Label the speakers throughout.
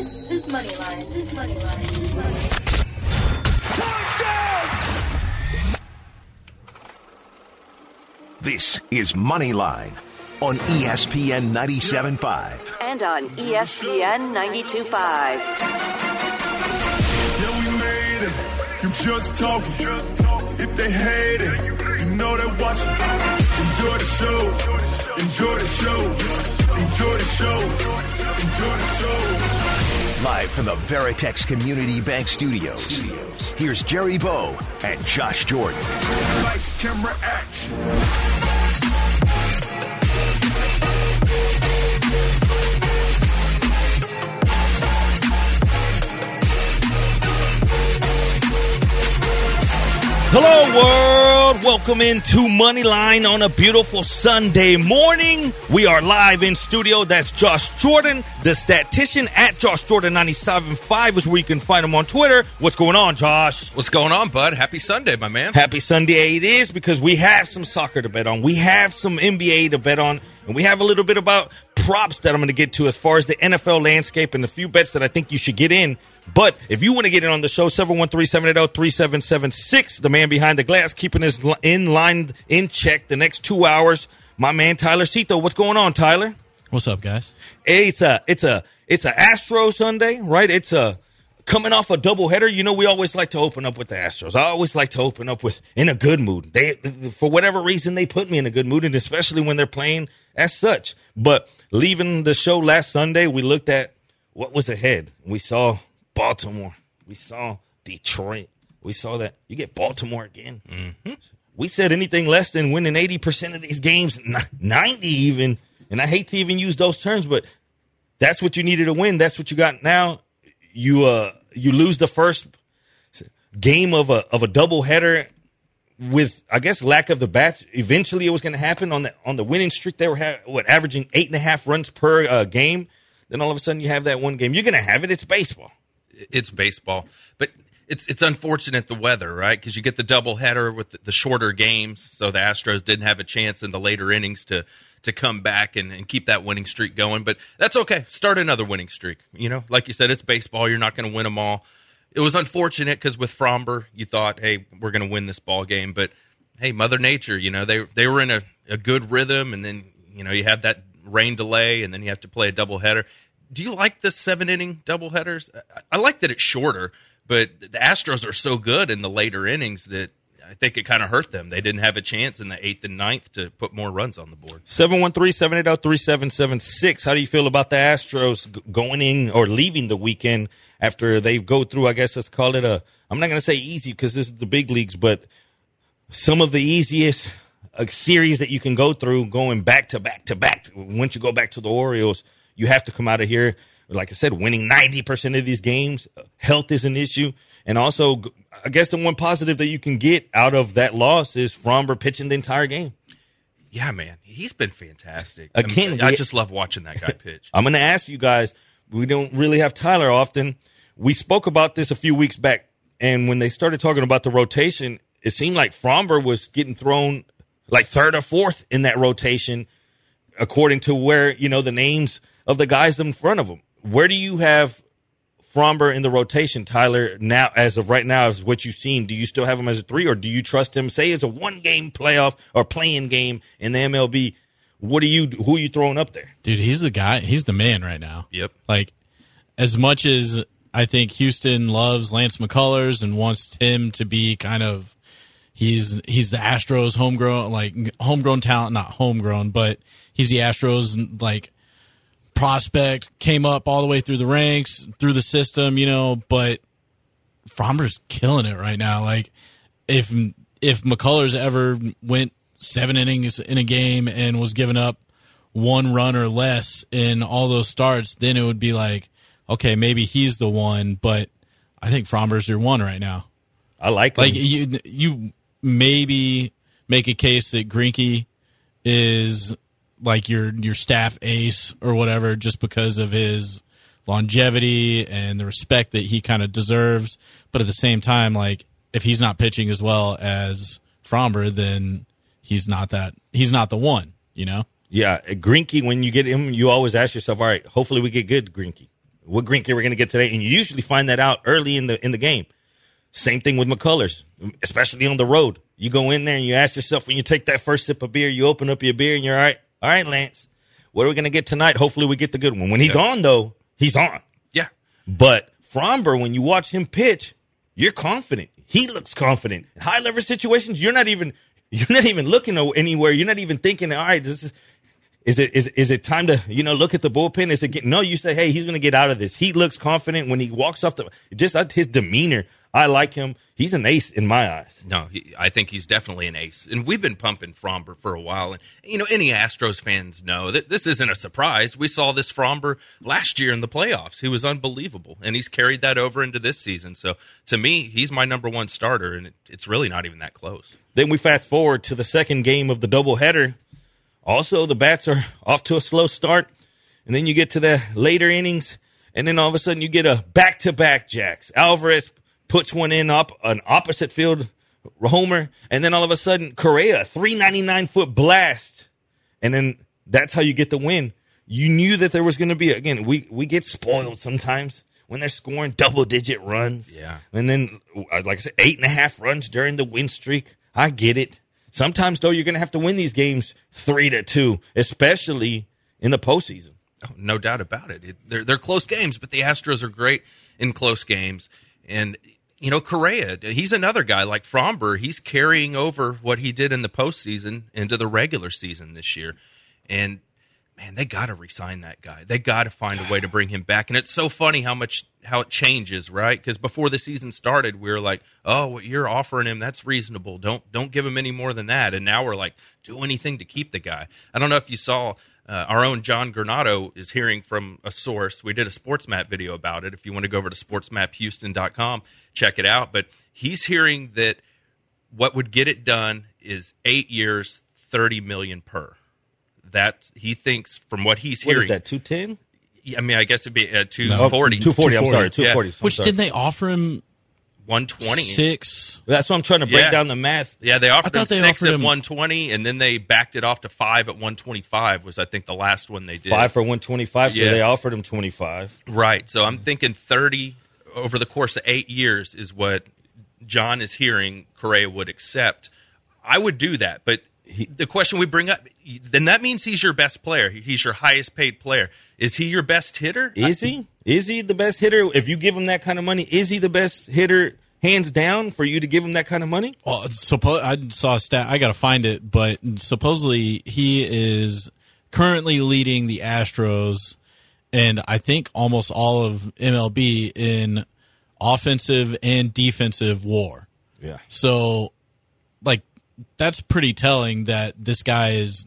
Speaker 1: This is Moneyline. This is Moneyline.
Speaker 2: Touchdown! This is Moneyline on ESPN 97.5.
Speaker 3: And on ESPN 92.5.
Speaker 4: Yeah, we made it. You just talking. If they hate it, you know they watching. Enjoy the show. Enjoy the show. Enjoy the show. Enjoy the show.
Speaker 2: Live from the Veritex Community Bank Studios. Here's Jerry Bow and Josh Jordan.
Speaker 4: Lights, camera, action.
Speaker 5: Hello, world. Welcome into Moneyline on a beautiful Sunday morning. We are live in studio. That's Josh Jordan, the statistician at Josh Jordan 97.5 is where you can find him on Twitter. What's going on, Josh?
Speaker 6: What's going on, bud? Happy Sunday, my man.
Speaker 5: Happy Sunday it is because we have some soccer to bet on. We have some NBA to bet on. And we have a little bit about props that I'm going to get to as far as the NFL landscape and the few bets that I think you should get in. But if you want to get in on the show, 713-780-3776, the man behind the glass, keeping us in line, in check the next two hours. My man Tyler Cito. What's going on, Tyler?
Speaker 7: What's up, guys?
Speaker 5: Hey, it's a it's a it's a Astro Sunday, right? It's a coming off a doubleheader. You know, we always like to open up with the Astros. I always like to open up with in a good mood. They for whatever reason they put me in a good mood, and especially when they're playing as such. But leaving the show last Sunday, we looked at what was ahead. We saw Baltimore. We saw Detroit. We saw that you get Baltimore again. We said anything less than winning eighty percent of these games, ninety even. And I hate to even use those terms, but that's what you needed to win. That's what you got now. You uh you lose the first game of a of a double header with I guess lack of the bats. Eventually, it was going to happen on the on the winning streak. They were ha- what averaging eight and a half runs per uh, game. Then all of a sudden, you have that one game. You're going to have it. It's baseball.
Speaker 6: It's baseball, but it's it's unfortunate the weather, right? Because you get the double header with the, the shorter games, so the Astros didn't have a chance in the later innings to to come back and, and keep that winning streak going. But that's okay. Start another winning streak. You know, like you said, it's baseball. You're not going to win them all. It was unfortunate because with Framber, you thought, hey, we're going to win this ball game, but hey, Mother Nature, you know, they they were in a, a good rhythm, and then you know you have that rain delay, and then you have to play a doubleheader. Do you like the seven inning doubleheaders? I, I like that it's shorter, but the Astros are so good in the later innings that I think it kind of hurt them. They didn't have a chance in the eighth and ninth to put more runs on the board.
Speaker 5: 713-780-3776. How do you feel about the Astros going in or leaving the weekend after they go through, I guess let's call it a, I'm not going to say easy because this is the big leagues, but some of the easiest uh, series that you can go through going back to back to back. Once you go back to the Orioles, you have to come out of here, like I said, winning 90% of these games. Health is an issue. And also, I guess the one positive that you can get out of that loss is Framber pitching the entire game.
Speaker 6: Yeah, man, he's been fantastic.
Speaker 5: Again,
Speaker 6: I, mean, I just love watching that guy pitch.
Speaker 5: I'm going to ask you guys. We don't really have Tyler often. We spoke about this a few weeks back, and when they started talking about the rotation, it seemed like Framber was getting thrown like third or fourth in that rotation, according to where you know the names of the guys in front of him. Where do you have Framber in the rotation, Tyler? Now, as of right now, is what you've seen. Do you still have him as a three, or do you trust him? Say it's a one game playoff or playing game in the MLB. What are you? Who are you throwing up there?
Speaker 7: Dude, he's the guy. He's the man right now.
Speaker 6: Yep.
Speaker 7: Like, as much as I think Houston loves Lance McCullers and wants him to be kind of, he's he's the Astros homegrown, like homegrown talent, not homegrown, but he's the Astros like prospect. Came up all the way through the ranks, through the system, you know. But Framber's killing it right now. Like, if if McCullers ever went seven innings in a game and was giving up one run or less in all those starts, then it would be like, okay, maybe he's the one. But I think Framber's your one right now.
Speaker 5: I like him.
Speaker 7: Like you, you maybe make a case that Greinke is like your your staff ace or whatever, just because of his longevity and the respect that he kind of deserves. But at the same time, like if he's not pitching as well as Framber, then he's not that he's not the one. You know.
Speaker 5: Yeah, uh, Greinke. When you get him, you always ask yourself, "All right, hopefully we get good Greinke." what Greinke we're to get today, and you usually find that out early in the in the game. Same thing with McCullers, especially on the road. You go in there and you ask yourself when you take that first sip of beer, you open up your beer and you're all right. All right, Lance, what are we going to get tonight? Hopefully, we get the good one. When he's on, though, he's on.
Speaker 6: Yeah.
Speaker 5: But Framber, when you watch him pitch, you're confident. He looks confident. In high leverage situations, you're not even you're not even looking anywhere. You're not even thinking, all right, this is is it is is it time to you know look at the bullpen? Is it get, no? You say, hey, he's going to get out of this. He looks confident when he walks off the just uh, his demeanor. I like him. He's an ace in my eyes.
Speaker 6: No, he, I think he's definitely an ace, and we've been pumping Framber for a while. And you know, any Astros fans know that this isn't a surprise. We saw this Framber last year in the playoffs. He was unbelievable, and he's carried that over into this season. So to me, he's my number one starter, and it, it's really not even that close.
Speaker 5: Then we fast forward to the second game of the doubleheader. Also, the bats are off to a slow start, and then you get to the later innings, and then all of a sudden you get a back-to-back jacks. Alvarez puts one in up an opposite field homer, and then all of a sudden Correa, 399 foot blast. And then that's how you get the win. You knew that there was going to be again. We we get spoiled sometimes when they're scoring double digit runs.
Speaker 6: Yeah,
Speaker 5: and then uh, like I said, eight and a half runs during the win streak. I get it. Sometimes though, you're going to have to win these games three to two, especially in the postseason.
Speaker 6: Oh, no doubt about it. it. They're they're close games, but the Astros are great in close games. And you know, Correa, he's another guy like Framber. He's carrying over what he did in the postseason into the regular season this year. And man, they got to resign that guy. They got to find a way to bring him back. And it's so funny how much how it changes, right? Because before the season started, we were like, "Oh, what you're offering him, that's reasonable. Don't don't give him any more than that." And now we're like, "Do anything to keep the guy." I don't know if you saw uh, our own John Granado is hearing from a source. We did a sports SportsMap video about it. If you want to go over to sportsmaphouston.com, check it out. But he's hearing that what would get it done is eight years, 30 million per. That he thinks from what he's
Speaker 5: What
Speaker 6: hearing.
Speaker 5: is that? Two ten?
Speaker 6: I mean, I guess it'd be uh, 240.
Speaker 5: Two forty. I'm sorry. Two
Speaker 6: Yeah.
Speaker 5: forty.
Speaker 7: Which didn't they offer him
Speaker 6: 120.
Speaker 7: six?
Speaker 5: That's what I'm trying to break
Speaker 6: Yeah.
Speaker 5: down the math.
Speaker 6: Yeah, they offered
Speaker 7: I
Speaker 6: him
Speaker 7: thought they
Speaker 6: six
Speaker 7: offered
Speaker 6: at
Speaker 7: him-
Speaker 6: 120, and then they backed it off to five at 125. Was I think the last one they did.
Speaker 5: Five for one twenty five. So
Speaker 6: Yeah.
Speaker 5: they offered him twenty five.
Speaker 6: Right. So I'm thinking 30 over the course of eight years is what John is hearing Correa would accept. I would do that, but the question we bring up, then that means he's your best player. He's your highest paid player. Is he your best hitter?
Speaker 5: Is he? Is he the best hitter? If you give him that kind of money, is he the best hitter, hands down, for you to give him that kind of money?
Speaker 7: Well, suppo- I saw a stat. I got to find it, but supposedly he is currently leading the Astros, and I think almost all of MLB in offensive and defensive WAR.
Speaker 5: Yeah.
Speaker 7: So, like, that's pretty telling that this guy is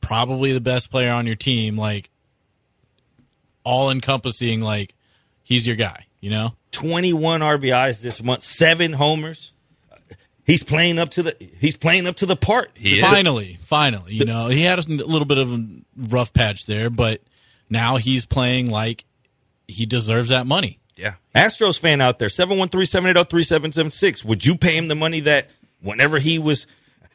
Speaker 7: probably the best player on your team. Like, all encompassing. Like, he's your guy. You know.
Speaker 5: 21 RBIs this month, seven homers. He's playing up to the he's playing up to the part.
Speaker 6: He is.
Speaker 7: finally, finally, you know, he had a little bit of a rough patch there, but now he's playing like he deserves that money.
Speaker 6: Yeah.
Speaker 5: Astros fan out there, 713-780-3776. Would you pay him the money that whenever he was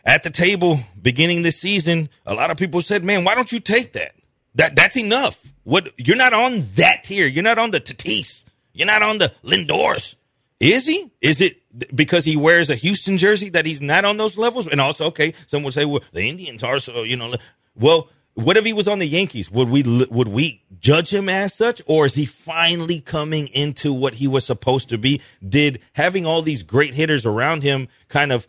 Speaker 5: at the table beginning this season, a lot of people said, "Man, why don't you take that? That that's enough. What you're not on that tier. You're not on the Tatis. You're not on the Lindors. Is he? Is it because he wears a Houston jersey that he's not on those levels? And also, okay, some would say, well, the Indians are so, you know, well, what if he was on the Yankees? Would we would we judge him as such, or is he finally coming into what he was supposed to be? Did having all these great hitters around him kind of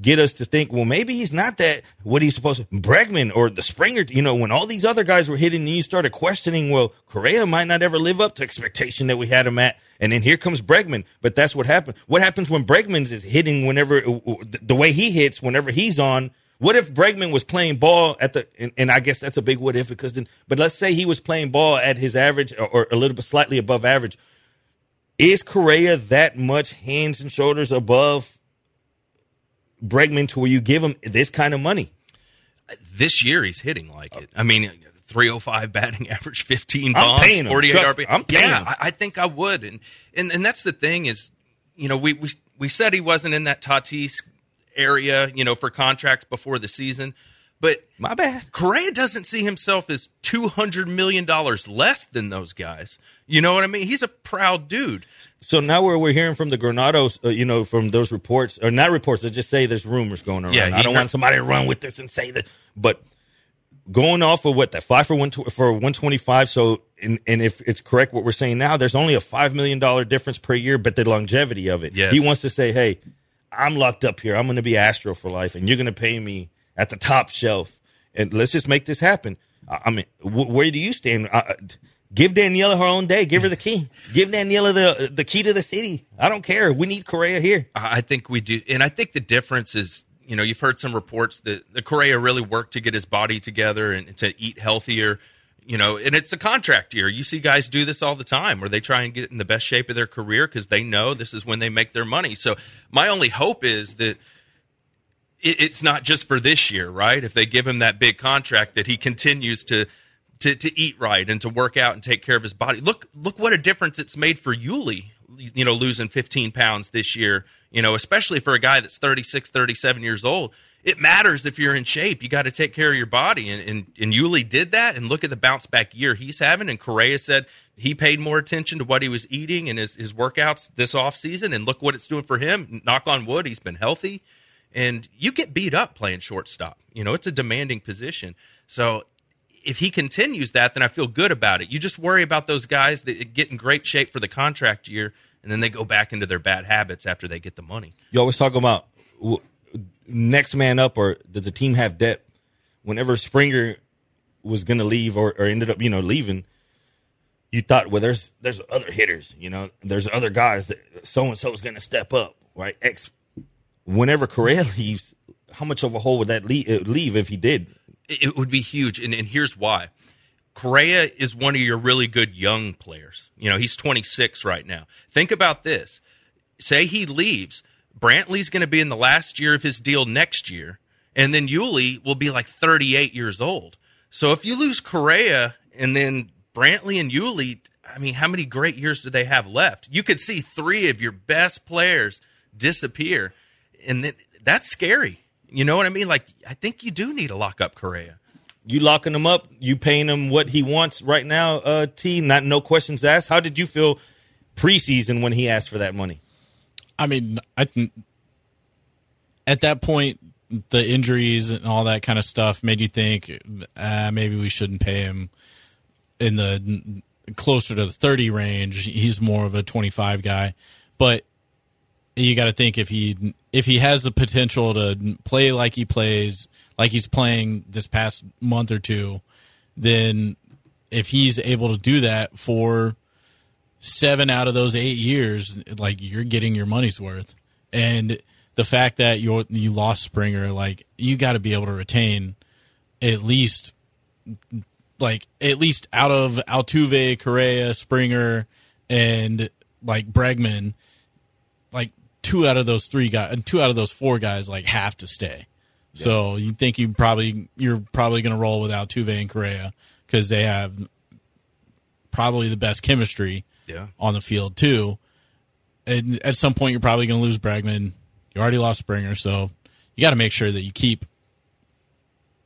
Speaker 5: get us to think, well, maybe he's not that what he's supposed to? Bregman or the Springer, you know, when all these other guys were hitting, and you started questioning, well, Correa might not ever live up to expectation that we had him at, and then here comes Bregman. But that's what happened. What happens when Bregman is hitting whenever the way he hits whenever he's on? What if Bregman was playing ball at the, and, and I guess that's a big what if because then, but let's say he was playing ball at his average or, or a little bit slightly above average. Is Correa that much hands and shoulders above Bregman to where you give him this kind of money?
Speaker 6: This year he's hitting like it. I mean, 305 batting average, 15
Speaker 5: I'm
Speaker 6: bombs, 48
Speaker 5: Trust-
Speaker 6: RBI.
Speaker 5: I'm paying
Speaker 6: yeah,
Speaker 5: him.
Speaker 6: I, I think I would. And, and and that's the thing is, you know, we we we said he wasn't in that Tatis area, you know, for contracts before the season. But
Speaker 5: My bad.
Speaker 6: Correa doesn't see himself as two hundred million dollars less than those guys. You know what I mean? He's a proud dude.
Speaker 5: So now we're we're hearing from the Granados, uh, you know, from those reports or not reports that just say there's rumors going around.
Speaker 6: Yeah,
Speaker 5: I don't
Speaker 6: heard-
Speaker 5: want somebody to run with this and say that, but going off of what that five for one tw- for one twenty five. So and and if it's correct what we're saying now, there's only a five million dollar difference per year, but the longevity of it.
Speaker 6: Yes.
Speaker 5: He wants to say, hey, I'm locked up here. I'm going to be Astro for life, and you're going to pay me at the top shelf, and let's just make this happen. I, I mean, wh- where do you stand? Uh, give Daniela her own day. Give her the key. Give Daniela the the key to the city. I don't care. We need Correa here.
Speaker 6: I think we do, and I think the difference is, you know, you've heard some reports that the Correa really worked to get his body together and to eat healthier. You know, and it's a contract year. You see guys do this all the time, where they try and get in the best shape of their career because they know this is when they make their money. So my only hope is that it, it's not just for this year, right? If they give him that big contract, that he continues to to to eat right and to work out and take care of his body. Look look what a difference it's made for Yuli. You know, losing 15 pounds this year. You know, especially for a guy that's 36, 37 years old. It matters if you're in shape. You got to take care of your body, and, and and Yuli did that. And look at the bounce back year he's having. And Correa said he paid more attention to what he was eating and his his workouts this off season. And look what it's doing for him. Knock on wood, he's been healthy and you get beat up playing shortstop. You know, it's a demanding position. So if he continues that, then I feel good about it. You just worry about those guys that get in great shape for the contract year, and then they go back into their bad habits after they get the money.
Speaker 5: You always talk about next man up, or does the team have depth? Whenever Springer was going to leave, or, or ended up, you know, leaving, you thought, well, there's there's other hitters, you know, there's other guys that so and so is going to step up, right? X. Whenever Correa leaves, how much of a hole would that leave, uh, leave if he did?
Speaker 6: It it would be huge, and, and here's why. Correa is one of your really good young players. You know, he's 26 right now. Think about this. Say he leaves, Brantley's going to be in the last year of his deal next year, and then Yuli will be like 38 years old. So if you lose Correa and then Brantley and Yuli, I mean, how many great years do they have left? You could see three of your best players disappear, and then that's scary. You know what I mean? Like, I think you do need to lock up Correa.
Speaker 5: You locking him up? You paying him what he wants right now? Uh, T. Not no questions asked. How did you feel preseason when he asked for that money?
Speaker 7: I mean, I at that point, the injuries and all that kind of stuff made you think uh, maybe we shouldn't pay him in the closer to the 30 range. He's more of a 25 guy, but you got to think if he if he has the potential to play like he plays, like he's playing this past month or two, then if he's able to do that for seven out of those eight years, like you're getting your money's worth. And the fact that you you lost Springer, like you got to be able to retain at least like at least out of Altuve, Correa, Springer, and like Bregman, like two out of those three guys, two out of those four guys, like have to stay. So you think you probably you're probably going to roll with Altuve and Correa because they have probably the best chemistry
Speaker 6: Yeah.
Speaker 7: on the field too. And at some point, you're probably going to lose Bregman. You already lost Springer, so you got to make sure that you keep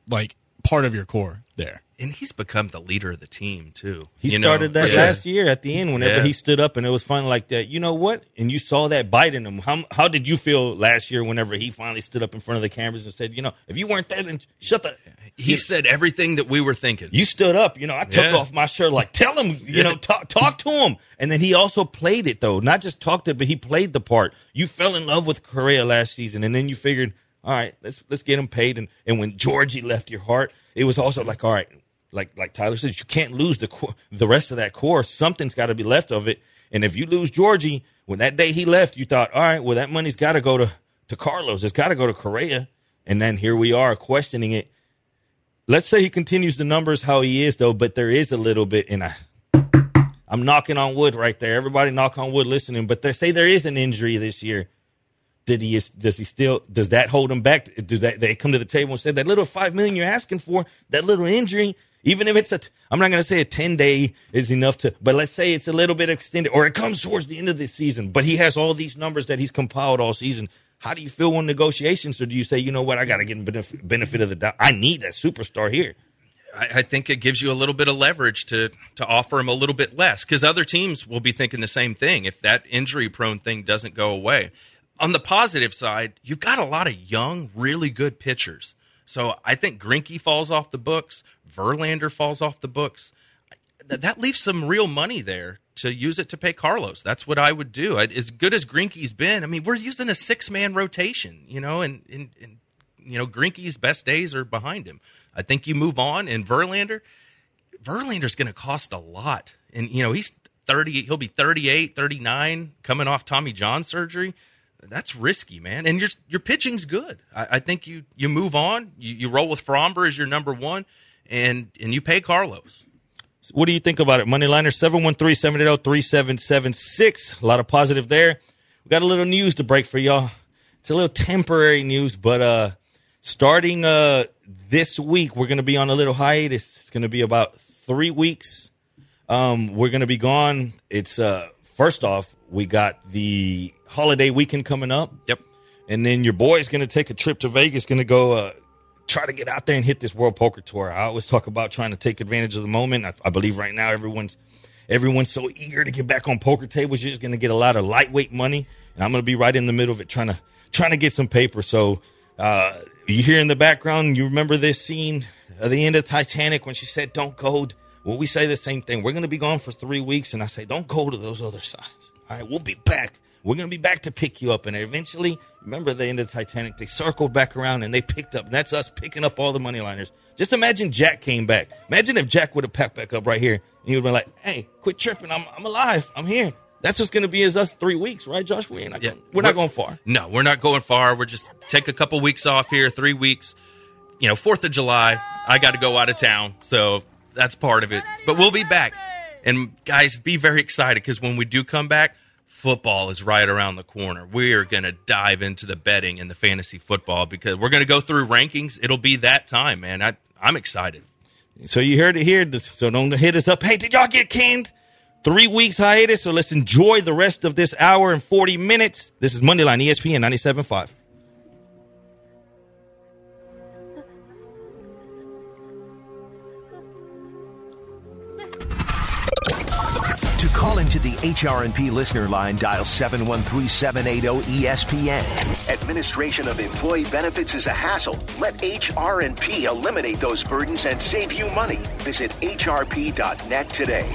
Speaker 7: like part of your core there.
Speaker 6: And he's become the leader of the team too.
Speaker 5: He
Speaker 6: You know?
Speaker 5: started that
Speaker 6: Yeah.
Speaker 5: last year at the end whenever
Speaker 6: Yeah.
Speaker 5: he stood up and it was fun like that. You know what? And you saw that bite in him. How how did you feel last year whenever he finally stood up in front of the cameras and said, you know, if you weren't there, then shut the.
Speaker 6: He said everything that we were thinking.
Speaker 5: You stood up. You know, I took
Speaker 6: Yeah.
Speaker 5: off my shirt like, tell him, you know, talk, talk to him. And then he also played it though, not just talked it, but he played the part. You fell in love with Correa last season, and then you figured, all right, let's let's get him paid. And and when Georgie left your heart, it was also like, all right, like like Tyler says, you can't lose the core, the rest of that core. Something's got to be left of it. And if you lose Georgie, when that day he left, you thought, all right, well that money's got to go to to Carlos. It's got to go to Correa. And then here we are questioning it. Let's say he continues the numbers how he is though, but there is a little bit, and I, I'm knocking on wood right there. Everybody knock on wood listening, but they say there is an injury this year. Did he? Does he still? Does that hold him back? Do that? They come to the table and say that little five million you're asking for, that little injury, even if it's a, I'm not going to say a ten day is enough to, but let's say it's a little bit extended, or it comes towards the end of the season. But he has all these numbers that he's compiled all season. How do you feel when negotiations, or do you say, you know what, I got to get benefit, benefit of the doubt. I need that superstar here.
Speaker 6: I, I think it gives you a little bit of leverage to to offer him a little bit less because other teams will be thinking the same thing if that injury prone thing doesn't go away. On the positive side, you've got a lot of young, really good pitchers. So I think Greinke falls off the books, Verlander falls off the books. That, leaves some real money there to use it to pay Carlos. That's what I would do. I, as good as Greinke's been, I mean, we're using a six man rotation, you know, and, and, and you know, Greinke's best days are behind him. I think you move on. And Verlander, Verlander's going to cost a lot. And, you know, he's 30, he'll be 38, 39, coming off Tommy John surgery. That's risky, man. And your your pitching's good. I, I think you you move on. You, you roll with Framber as your number one, and and you pay Carlos.
Speaker 5: What do you think about it? Moneyliner 713-780-3776. A lot of positive there. We got a little news to break for y'all. It's a little temporary news, but uh starting uh this week we're gonna be on a little hiatus. It's gonna be about three weeks. Um, we're gonna be gone. It's uh first off, we got the holiday weekend coming up.
Speaker 6: Yep.
Speaker 5: And then your boy's going to take a trip to Vegas, going to go uh, try to get out there and hit this World Poker Tour. I always talk about trying to take advantage of the moment. I, I believe right now everyone's everyone's so eager to get back on poker tables. You're just going to get a lot of lightweight money, and I'm going to be right in the middle of it, trying to trying to get some paper. So uh, you hear in the background, you remember this scene at the end of Titanic when she said, "Don't go." Well, we say the same thing. We're going to be gone for three weeks, and I say, "Don't go to those other sides." All right, we'll be back. We're going to be back to pick you up. And eventually, remember the end of Titanic, they circled back around and they picked up. And that's us picking up all the money liners. Just imagine Jack came back. Imagine if Jack would have packed back up right here. And he would have been like, hey, quit tripping. I'm, I'm alive. I'm here. That's what's going to be is us three weeks, right, Josh? We're not,
Speaker 6: Yeah.
Speaker 5: going, we're not going far.
Speaker 6: No, we're not going far. We're just take a couple weeks off here, three weeks. You know, Fourth of July, I got to go out of town, so that's part of it. But we'll be back, and guys, be very excited because when we do come back, football is right around the corner. We are going to dive into the betting and the fantasy football because we're going to go through rankings. It'll be that time, man. I, I'm excited.
Speaker 5: So you heard it here. So don't hit us up. Hey, did y'all get canned? Three weeks hiatus. So let's enjoy the rest of this hour and 40 minutes. This is Monday Line ESPN 97.5.
Speaker 2: HRNP listener line, dial 713-780-ESPN. Administration of employee benefits is a hassle. Let HRNP eliminate those burdens and save you money. Visit hrp.net today.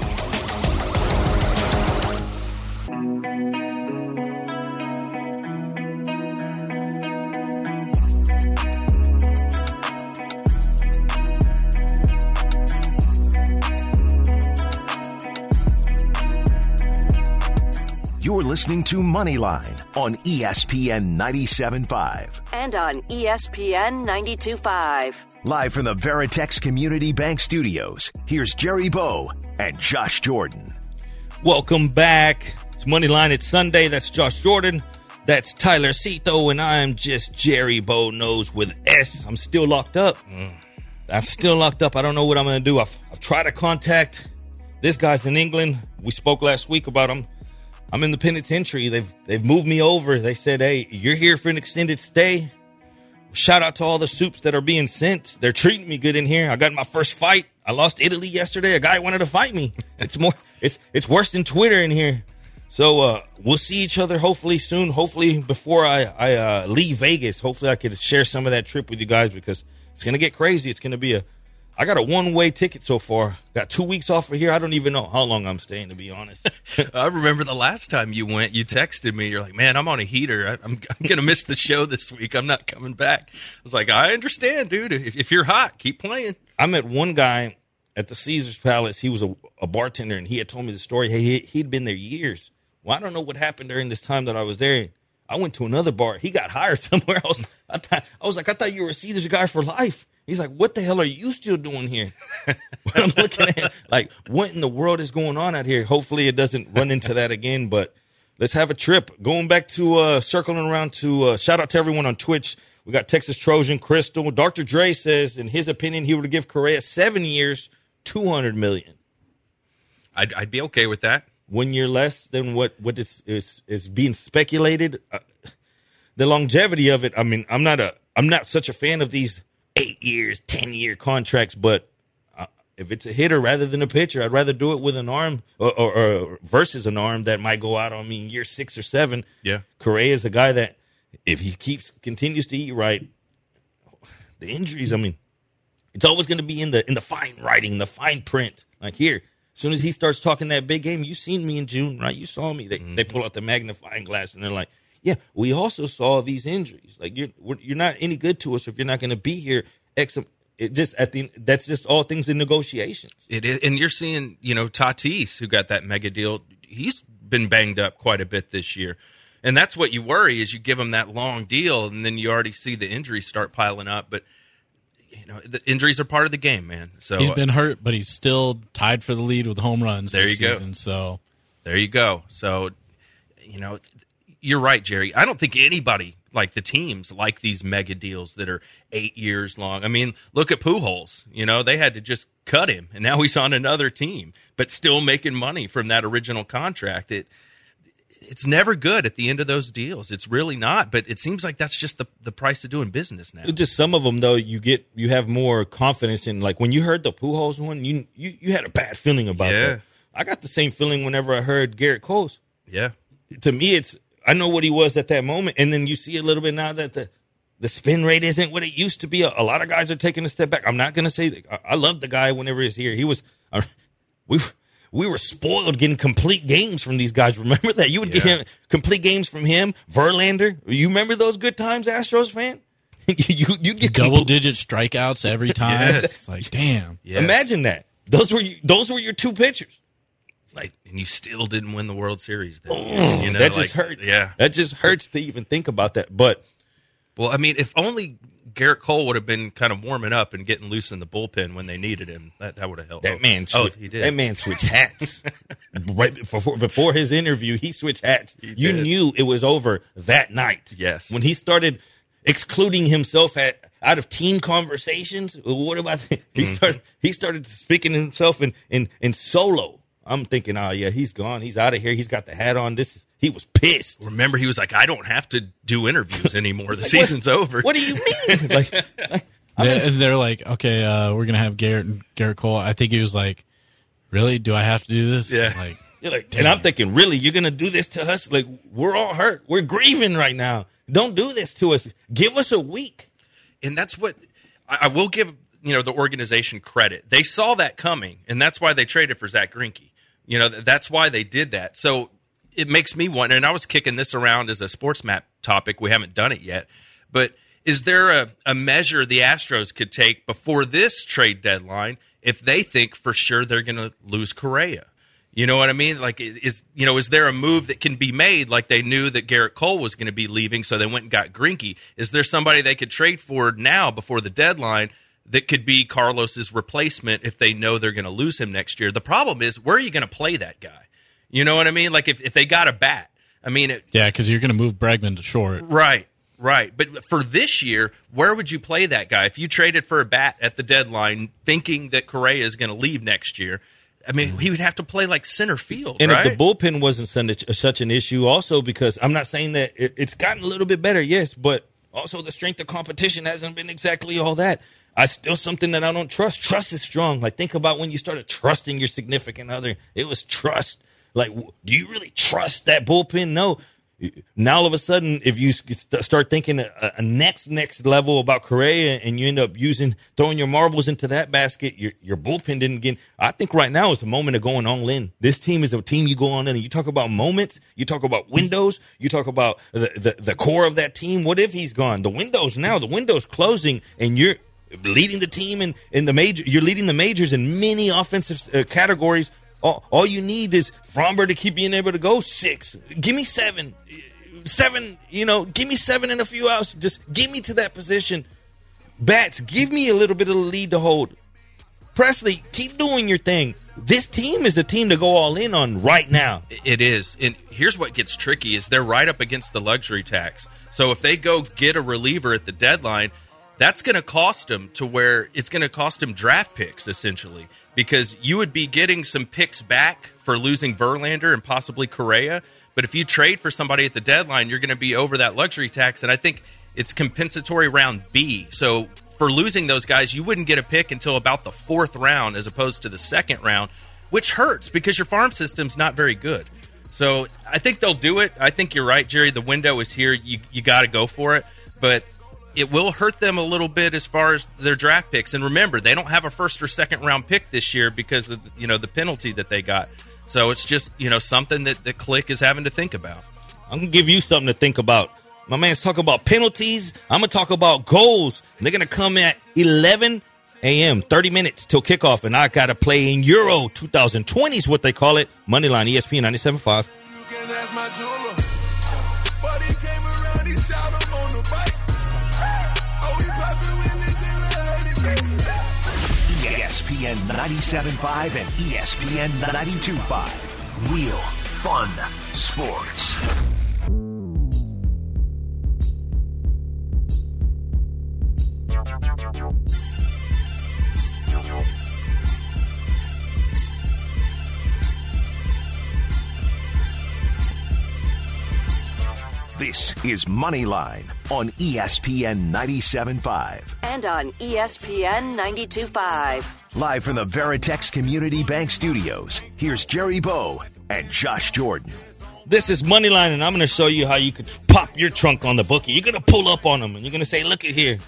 Speaker 2: Listening to Moneyline on ESPN 97.5.
Speaker 3: And on ESPN 92.5.
Speaker 2: Live from the Veritex Community Bank Studios, here's Jerry Bow and Josh Jordan.
Speaker 5: Welcome back. It's Moneyline. It's Sunday. That's Josh Jordan. That's Tyler Cito, and I'm just Jerry Bow Knows with S. I'm still locked up. Mm. I'm still locked up. I don't know what I'm going to do. I've, I've tried to contact this guy's in England. We spoke last week about him. I'm in the penitentiary. They've they've moved me over. They said, "Hey, you're here for an extended stay." Shout out to all the soups that are being sent. They're treating me good in here. I got my first fight. I lost Italy yesterday. A guy wanted to fight me. It's more it's it's worse than Twitter in here. So uh, we'll see each other hopefully soon. Hopefully before I I uh, leave Vegas. Hopefully I could share some of that trip with you guys because it's gonna get crazy. It's gonna be a I got a one way ticket so far. Got two weeks off of here. I don't even know how long I'm staying to be honest.
Speaker 6: I remember the last time you went, you texted me. You're like, "Man, I'm on a heater. I, I'm, I'm going to miss the show this week. I'm not coming back." I was like, "I understand, dude. If, if you're hot, keep playing."
Speaker 5: I met one guy at the Caesar's Palace. He was a, a bartender, and he had told me the story. Hey, he, he'd been there years. Well, I don't know what happened during this time that I was there. I went to another bar. He got hired somewhere else. I thought I was like, I thought you were a Caesar's guy for life. He's like, what the hell are you still doing here? I'm looking at like, what in the world is going on out here? Hopefully, it doesn't run into that again. But let's have a trip. Going back to uh, circling around to uh, shout out to everyone on Twitch. We got Texas Trojan Crystal. Dr. Dre says, in his opinion, he would give Correa seven years, two hundred million.
Speaker 6: I'd, I'd be okay with that.
Speaker 5: One year less than what what is is, is being speculated. Uh, the longevity of it. I mean, I'm not a I'm not such a fan of these eight years, ten year contracts, but uh, if it's a hitter rather than a pitcher, I'd rather do it with an arm or, or, or versus an arm that might go out on me in year six or seven.
Speaker 6: Yeah.
Speaker 5: Correa is a guy that if he keeps continues to eat right, the injuries. I mean, it's always going to be in the in the fine writing, the fine print. Like here, as soon as he starts talking that big game, you seen me in June, right? You saw me. They they mm-hmm. pull out the magnifying glass and they're like, "Yeah, we also saw these injuries. Like you're we're, you're not any good to us if you're not going to be here." X. It just at the that's just all things in negotiations.
Speaker 6: It is, and you're seeing, you know, Tatis, who got that mega deal. He's been banged up quite a bit this year, and that's what you worry is you give him that long deal, and then you already see the injuries start piling up. But you know, the injuries are part of the game, man. So
Speaker 7: He's been hurt, but he's still tied for the lead with home runs.
Speaker 6: There
Speaker 7: this
Speaker 6: you go.
Speaker 7: season, So
Speaker 6: There you go. So, you know, you're right, Jerry. I don't think anybody like the teams like these mega deals that are eight years long. I mean, look at Pujols. You know, they had to just cut him, and now he's on another team, but still making money from that original contract. It it's never good at the end of those deals. It's really not. But it seems like that's just the the price of doing business now.
Speaker 5: Just some of them though, you get you have more confidence in. Like when you heard the Pujols one, you you you had a bad feeling about
Speaker 6: Yeah.
Speaker 5: that. I got the same feeling whenever I heard Gerrit Cole's.
Speaker 6: Yeah.
Speaker 5: To me, it's I know what he was at that moment, and then you see a little bit now that the the spin rate isn't what it used to be. A, a lot of guys are taking a step back. I'm not going to say that. I, I love the guy whenever he's here. He was uh, we we were spoiled getting complete games from these guys. Remember that you would get him complete games from him, Verlander. You remember those good times, Astros fan? you you'd get
Speaker 7: double
Speaker 5: complete-
Speaker 7: digit strikeouts every time.
Speaker 6: Yes.
Speaker 7: It's like, damn.
Speaker 6: Yeah.
Speaker 5: Imagine that. Those were you, those were your two pitchers.
Speaker 6: Like, and you still didn't win the World Series. Then, you know,
Speaker 5: that just
Speaker 6: like,
Speaker 5: hurts.
Speaker 6: Yeah.
Speaker 5: that just hurts to even think about that. But
Speaker 6: Well, I mean, if only Gerrit Cole would have been kind of warming up and getting loose in the bullpen when they needed him, that, that would have helped.
Speaker 5: that man,
Speaker 6: oh, he did.
Speaker 5: That man switched hats right before before his interview. He switched hats. you
Speaker 6: did.
Speaker 5: knew it was over that night.
Speaker 6: Yes.
Speaker 5: when he started excluding himself at out of team conversations. What about he
Speaker 6: Mm-hmm.
Speaker 5: started? He started speaking himself in in in solo. I'm thinking, oh yeah, he's gone. He's out of here. He's got the hat on. This is. He was pissed.
Speaker 6: Remember, he was like, "I don't have to do interviews anymore. The season's over."
Speaker 5: What do you mean? like, like,
Speaker 7: They- and they're like, okay, uh, we're gonna have Gerrit Gerrit Cole. I think he was like, really? Do I have to do this?
Speaker 6: Yeah.
Speaker 7: Like,
Speaker 5: You're like, and I'm thinking, really, you're gonna do this to us? Like, we're all hurt. We're grieving right now. Don't do this to us. Give us a week.
Speaker 6: and that's what I, I will give you know the organization credit. They saw that coming, and that's why they traded for Zach Greinke. You know, that's why they did that. So it makes me wonder. And I was kicking this around as a sports map topic. We haven't done it yet, but is there a, a measure the Astros could take before this trade deadline if they think for sure they're going to lose Correa? You know what I mean? Like, is- you know, is there a move that can be made? Like they knew that Gerrit Cole was going to be leaving, so they went and got Greinke. Is there somebody they could trade for now before the deadline that could be Carlos's replacement if they know they're going to lose him next year? The problem is, where are you going to play that guy? You know what I mean? Like if, if they got a bat, I mean, it,
Speaker 7: yeah, because you're gonna move Bregman to short.
Speaker 6: Right, right. But for this year, where would you play that guy if you traded for a bat at the deadline, thinking that Correa is going to leave next year? I mean, he would have to play like center field,
Speaker 5: And
Speaker 6: right?
Speaker 5: if the bullpen wasn't such, such an issue, also because I'm not saying that it's gotten a little bit better, yes, but also the strength of competition hasn't been exactly all that. I still something that I don't trust. Trust is strong. Like think about when you started trusting your significant other. It was trust. Like, do you really trust that bullpen? No. Now all of a sudden, if you start thinking a, a next next level about Correa and you end up using throwing your marbles into that basket, your your bullpen didn't get. I think right now is a moment of going all in. This team is a team you go on in. You talk about moments, you talk about windows, you talk about the, the the core of that team. What if he's gone? The windows now, the window's closing, and you're leading the team in in the major. You're leading the majors in many offensive uh, categories. All, all you need is Framber to keep being able to go six. Give me seven, seven. You know, give me seven in a few outs. Just give me to that position. Bats, give me a little bit of the lead to hold. Pressly, keep doing your thing. This team is the team to go all in on right now.
Speaker 6: It is. And here's what gets tricky is they're right up against the luxury tax. So if they go get a reliever at the deadline, that's going to cost them to where it's going to cost them draft picks essentially. because you would be getting some picks back for losing Verlander and possibly Correa. But if you trade for somebody at the deadline, you're going to be over that luxury tax. And I think it's compensatory round B. So for losing those guys, you wouldn't get a pick until about the fourth round as opposed to the second round, which hurts because your farm system's not very good. So I think they'll do it. I think you're right, Jerry. The window is here. You you got to go for it, but it will hurt them a little bit as far as their draft picks. And remember, they don't have a first or second round pick this year because of you know the penalty that they got. So it's just you know something that the click is having to think about.
Speaker 5: I'm gonna give you something to think about. My man's talking about penalties. I'm gonna talk about goals. They're gonna come at 11 a.m. 30 minutes till kickoff, and I gotta play in Euro 2020 is what they call it. Moneyline ESPN 97.5.
Speaker 2: ESPN 97.5 and ESPN 92.5. Real fun sports. This is Moneyline on ESPN 97.5.
Speaker 3: And on ESPN 92.5.
Speaker 2: Live from the Veritex Community Bank Studios, here's Jerry Bow and Josh Jordan.
Speaker 5: This is Moneyline, and I'm going to show you how you could pop your trunk on the bookie. You're going to pull up on them, and you're going to say, look at here.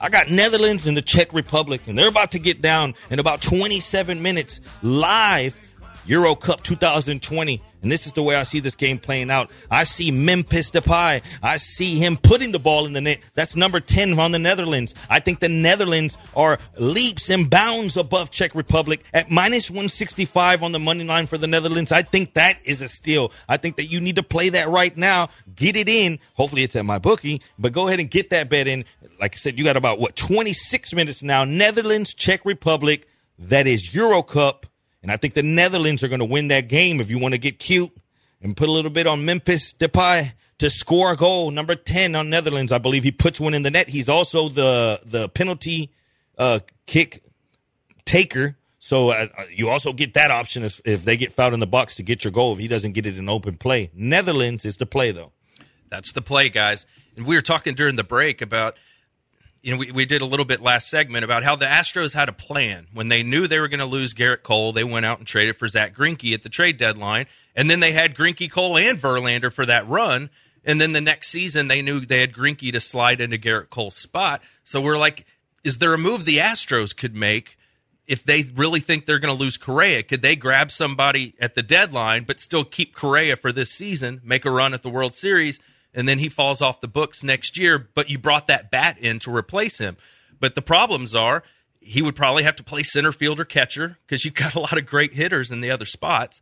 Speaker 5: I got Netherlands and the Czech Republic, and they're about to get down in about 27 minutes live Euro Cup 2020. And this is the way I see this game playing out. I see Memphis Depay. I see him putting the ball in the net. That's number 10 on the Netherlands. I think the Netherlands are leaps and bounds above Czech Republic at minus 165 on the money line for the Netherlands. I think that is a steal. I think that you need to play that right now. Get it in. Hopefully it's at my bookie, but go ahead and get that bet in. Like I said, you got about what 26 minutes now. Netherlands, Czech Republic. That is Euro Cup. And I think the Netherlands are going to win that game if you want to get cute and put a little bit on Memphis Depay to score a goal. Number 10 on Netherlands. I believe he puts one in the net. He's also the, the penalty uh, kick taker. So uh, you also get that option if, if they get fouled in the box to get your goal if he doesn't get it in open play. Netherlands is the play, though.
Speaker 6: That's the play, guys. And we were talking during the break about, you know, we, we did a little bit last segment about how the Astros had a plan. When they knew they were going to lose Gerrit Cole, they went out and traded for Zach Greinke at the trade deadline. And then they had Greinke, Cole, and Verlander for that run. And then the next season, they knew they had Greinke to slide into Gerrit Cole's spot. So we're like, is there a move the Astros could make if they really think they're going to lose Correa, could they grab somebody at the deadline but still keep Correa for this season, make a run at the World Series, and then he falls off the books next year, but you brought that bat in to replace him? But the problems are he would probably have to play center field or catcher because you've got a lot of great hitters in the other spots.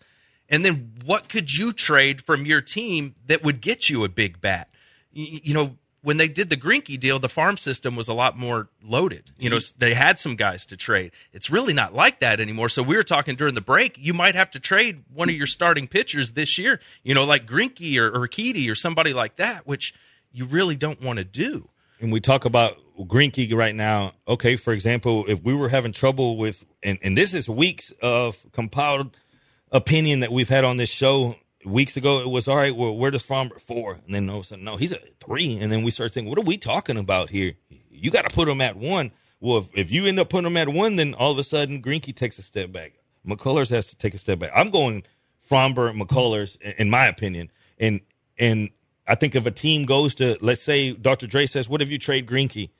Speaker 6: And then what could you trade from your team that would get you a big bat? You, know, when they did the Greinke deal, the farm system was a lot more loaded. You know, mm-hmm. they had some guys to trade. It's really not like that anymore. So we were talking during the break. You might have to trade one of your starting pitchers this year. You know, like Greinke or, or Keedy or somebody like that, which you really don't want to do.
Speaker 5: and we talk about Greinke right now. Okay, for example, if we were having trouble with, and, and this is weeks of compiled opinion that we've had on this show. Weeks ago, it was all right. Well, where does Farmer four? And then all of a sudden, no, he's a three. And then we start thinking, what are we talking about here? You got to put him at one. Well, if, if you end up putting him at one, then all of a sudden Greinke takes a step back. McCullers has to take a step back. I'm going Framber, McCullers, in- my opinion. And and I think if a team goes to, let's say, Dr. Dre says, "What if you trade Greinke?"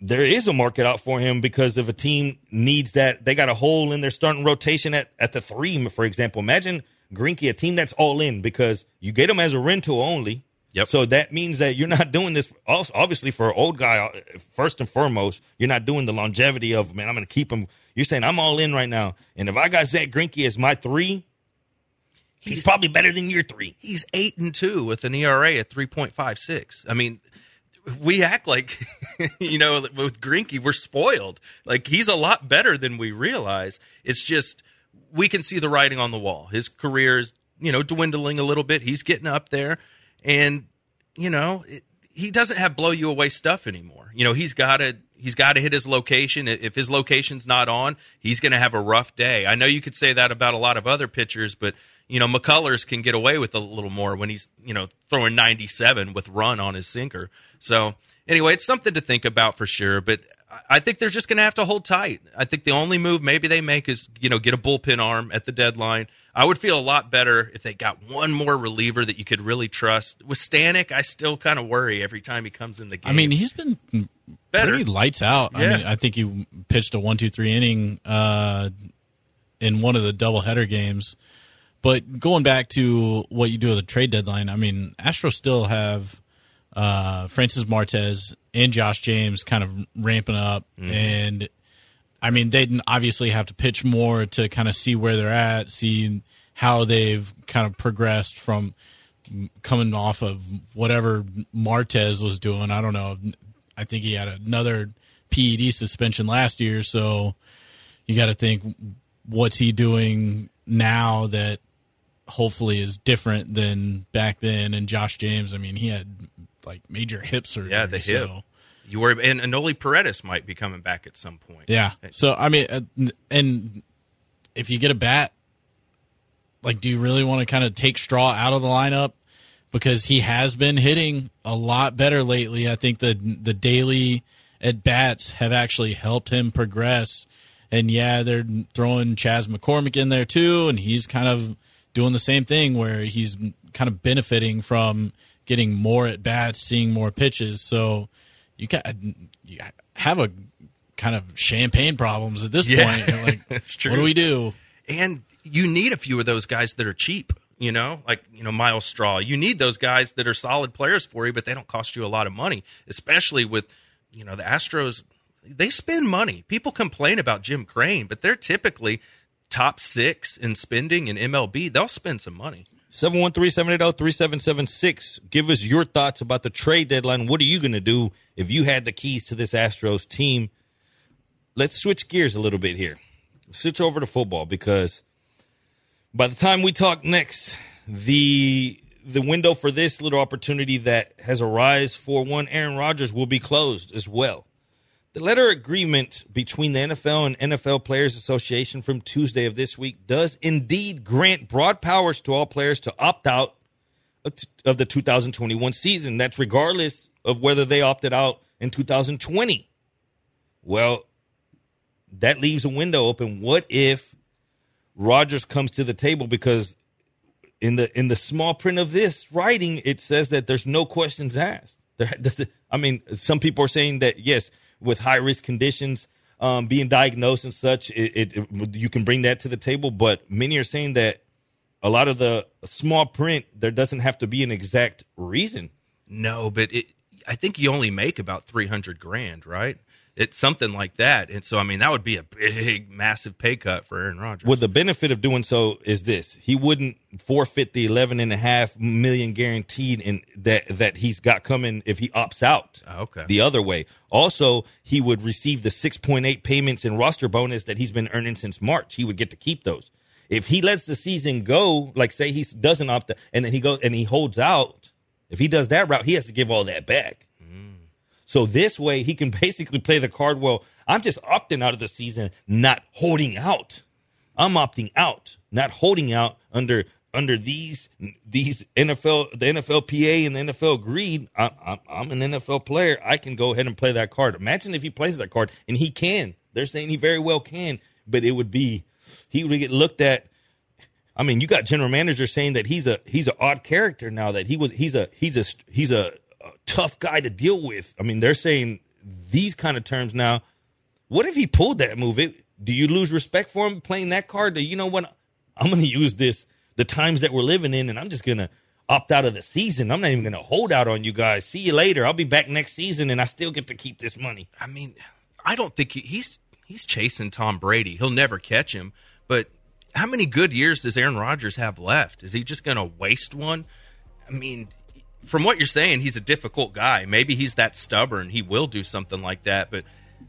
Speaker 5: There is a market out for him because if a team needs that, they got a hole in their starting rotation at, at the three, for example. Imagine Greinke, a team that's all in because you get him as a rental only.
Speaker 6: Yep.
Speaker 5: So that means that you're not doing this. als- Obviously, for an old guy, uh, first and foremost, you're not doing the longevity of man. I'm going to keep him. You're saying I'm all in right now, and if I got Zach Greinke as my three, he's, probably better than your three.
Speaker 6: He's eight and two with an ERA at three point five six. I mean, we act like you know with Greinke we're spoiled. Like he's a lot better than we realize. It's just we can see the writing on the wall. His career is you know dwindling a little bit. He's getting up there, and you know it, he doesn't have blow you away stuff anymore. You know, he's got to he's got to hit his location. If his location's not on, he's going to have a rough day. I know you could say that about a lot of other pitchers, but you know, McCullers can get away with a little more when he's you know throwing 97 with run on his sinker. So anyway, it's something to think about for sure. But I think they're just going to have to hold tight. I think the only move maybe they make is you know get a bullpen arm at the deadline. I would feel a lot better if they got one more reliever that you could really trust. With Stanek, I still kind of worry every time he comes in the game.
Speaker 7: I mean, he's been
Speaker 6: Better.
Speaker 7: pretty lights out. I mean, I think he pitched a one, two, three inning uh, in one of the doubleheader games. But going back to what you do with the trade deadline, I mean, Astros still have uh, Francis Martes and Josh James kind of ramping up, and I mean, they'd obviously have to pitch more to kind of see where they're at, see how they've kind of progressed from coming off of whatever Martes was doing. I don't know. I think he had another PED suspension last year, so you got to think what's he doing now that hopefully is different than back then. And Josh James, I mean, he had like major hip surgery.
Speaker 6: yeah, the hip.
Speaker 7: so-
Speaker 6: You worry, and Enoli Paredes might be coming back at some point.
Speaker 7: Yeah. So I mean, uh, and if you get a bat, like, do you really want to kind of take Straw out of the lineup because he has been hitting a lot better lately? I think the the daily at bats have actually helped him progress. And yeah, they're throwing Chas McCormick in there too, and he's kind of doing the same thing where he's kind of benefiting from getting more at bats, seeing more pitches. So you got you have a kind of champagne problems at this
Speaker 6: Yeah,
Speaker 7: point. Like,
Speaker 6: that's true.
Speaker 7: What do we do?
Speaker 6: and you need a few of those guys that are cheap. You know, like you know Myles Straw. You need those guys that are solid players for you, but they don't cost you a lot of money. Especially with you know the Astros, they spend money. People complain about Jim Crane, but they're typically top six in spending in MLB. They'll spend some money.
Speaker 5: 713-780-3776. Give us your thoughts about the trade deadline. What are you going to do if you had the keys to this Astros team? Let's switch gears a little bit here. Switch over to football because by the time we talk next, the the window for this little opportunity that has arise for one Aaron Rodgers will be closed as well. The letter agreement between the NFL and NFL Players Association from Tuesday of this week does indeed grant broad powers to all players to opt out of the 2021 season. That's regardless of whether they opted out in 2020. Well, that leaves a window open. What if Rodgers comes to the table because in the in the small print of this writing it says that there's no questions asked. There, I mean, some people are saying that yes, with high risk conditions um, being diagnosed and such, it, it, you can bring that to the table. But many are saying that a lot of the small print there doesn't have to be an exact reason.
Speaker 6: No, but it, I think you only make about three hundred grand, right? It's something like that, and so I mean that would be a big, massive pay cut for Aaron Rodgers.
Speaker 5: Well, the benefit of doing so is this: he wouldn't forfeit the eleven and a half million guaranteed in that that he's got coming if he opts out.
Speaker 6: Oh, okay.
Speaker 5: The other way. Also, he would receive the six point eight payments in roster bonus that he's been earning since March. He would get to keep those. If he lets the season go, like say he doesn't opt, and then he goes and he holds out. If he does that route, he has to give all that back. So this way, he can basically play the card. Well, I'm just opting out of the season, not holding out. I'm opting out, not holding out under under these these NFL the NFLPA and the NFL agreed. I, I, I'm an NFL player. I can go ahead and play that card. Imagine if he plays that card, and he can. They're saying he very well can, but it would be he would get looked at. I mean, you got general manager saying that he's a he's an odd character now. That he was he's a he's a he's a, tough guy to deal with. I mean, they're saying these kind of terms now. What if he pulled that move? It, do you lose respect for him playing that card? Do you know what? I'm going to use this the times that we're living in, and I'm just going to opt out of the season. I'm not even going to hold out on you guys. See you later. I'll be back next season, and I still get to keep this money.
Speaker 6: I mean, I don't think he, he's he's chasing Tom Brady. He'll never catch him. But how many good years does Aaron Rodgers have left? Is he just going to waste one? I mean, from what you're saying, he's a difficult guy. Maybe he's that stubborn. He will do something like that. But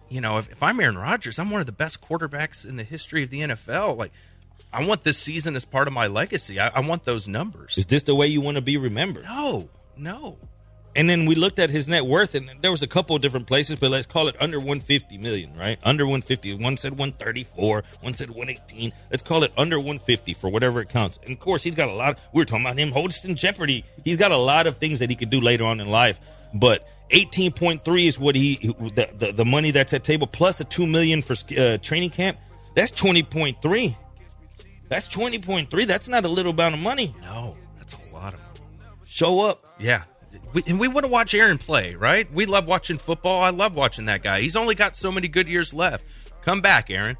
Speaker 6: you know, if, if I'm Aaron Rodgers, I'm one of the best quarterbacks in the history of the NFL. Like, I want this season as part of my legacy. I, I want those numbers.
Speaker 5: Is this the way you want to be remembered?
Speaker 6: No, no.
Speaker 5: And then we looked at his net worth, and there was a couple of different places, but let's call it under 150 million, right? Under 150. One said 134, one said 118. Let's call it under 150 for whatever it counts. And of course, he's got a lot. we were talking about him hosting Jeopardy. He's got a lot of things that he could do later on in life, but 18.3 is what he the the, the money that's at table plus the two million for uh, training camp. That's 20.3. That's 20.3. That's not a little amount of money.
Speaker 6: No, that's a lot of money.
Speaker 5: Show up.
Speaker 6: Yeah. We, and we want to watch Aaron play, right? We love watching football. I love watching that guy. He's only got so many good years left. Come back, Aaron.